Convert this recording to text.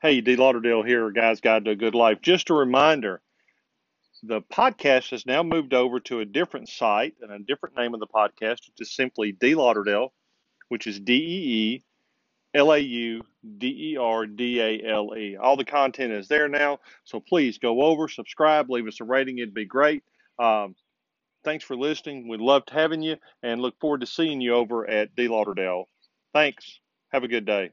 Hey, Dee Lauderdale here, Guy's Guide to a Good Life. Just a reminder the podcast has now moved over to a different site and a different name of the podcast, which is simply Dee Lauderdale, which is D E E L A U D E R D A L E. All the content is there now, so please go over, subscribe, leave us a rating. It'd be great. Um, thanks for listening. We loved having you and look forward to seeing you over at Dee Lauderdale. Thanks. Have a good day.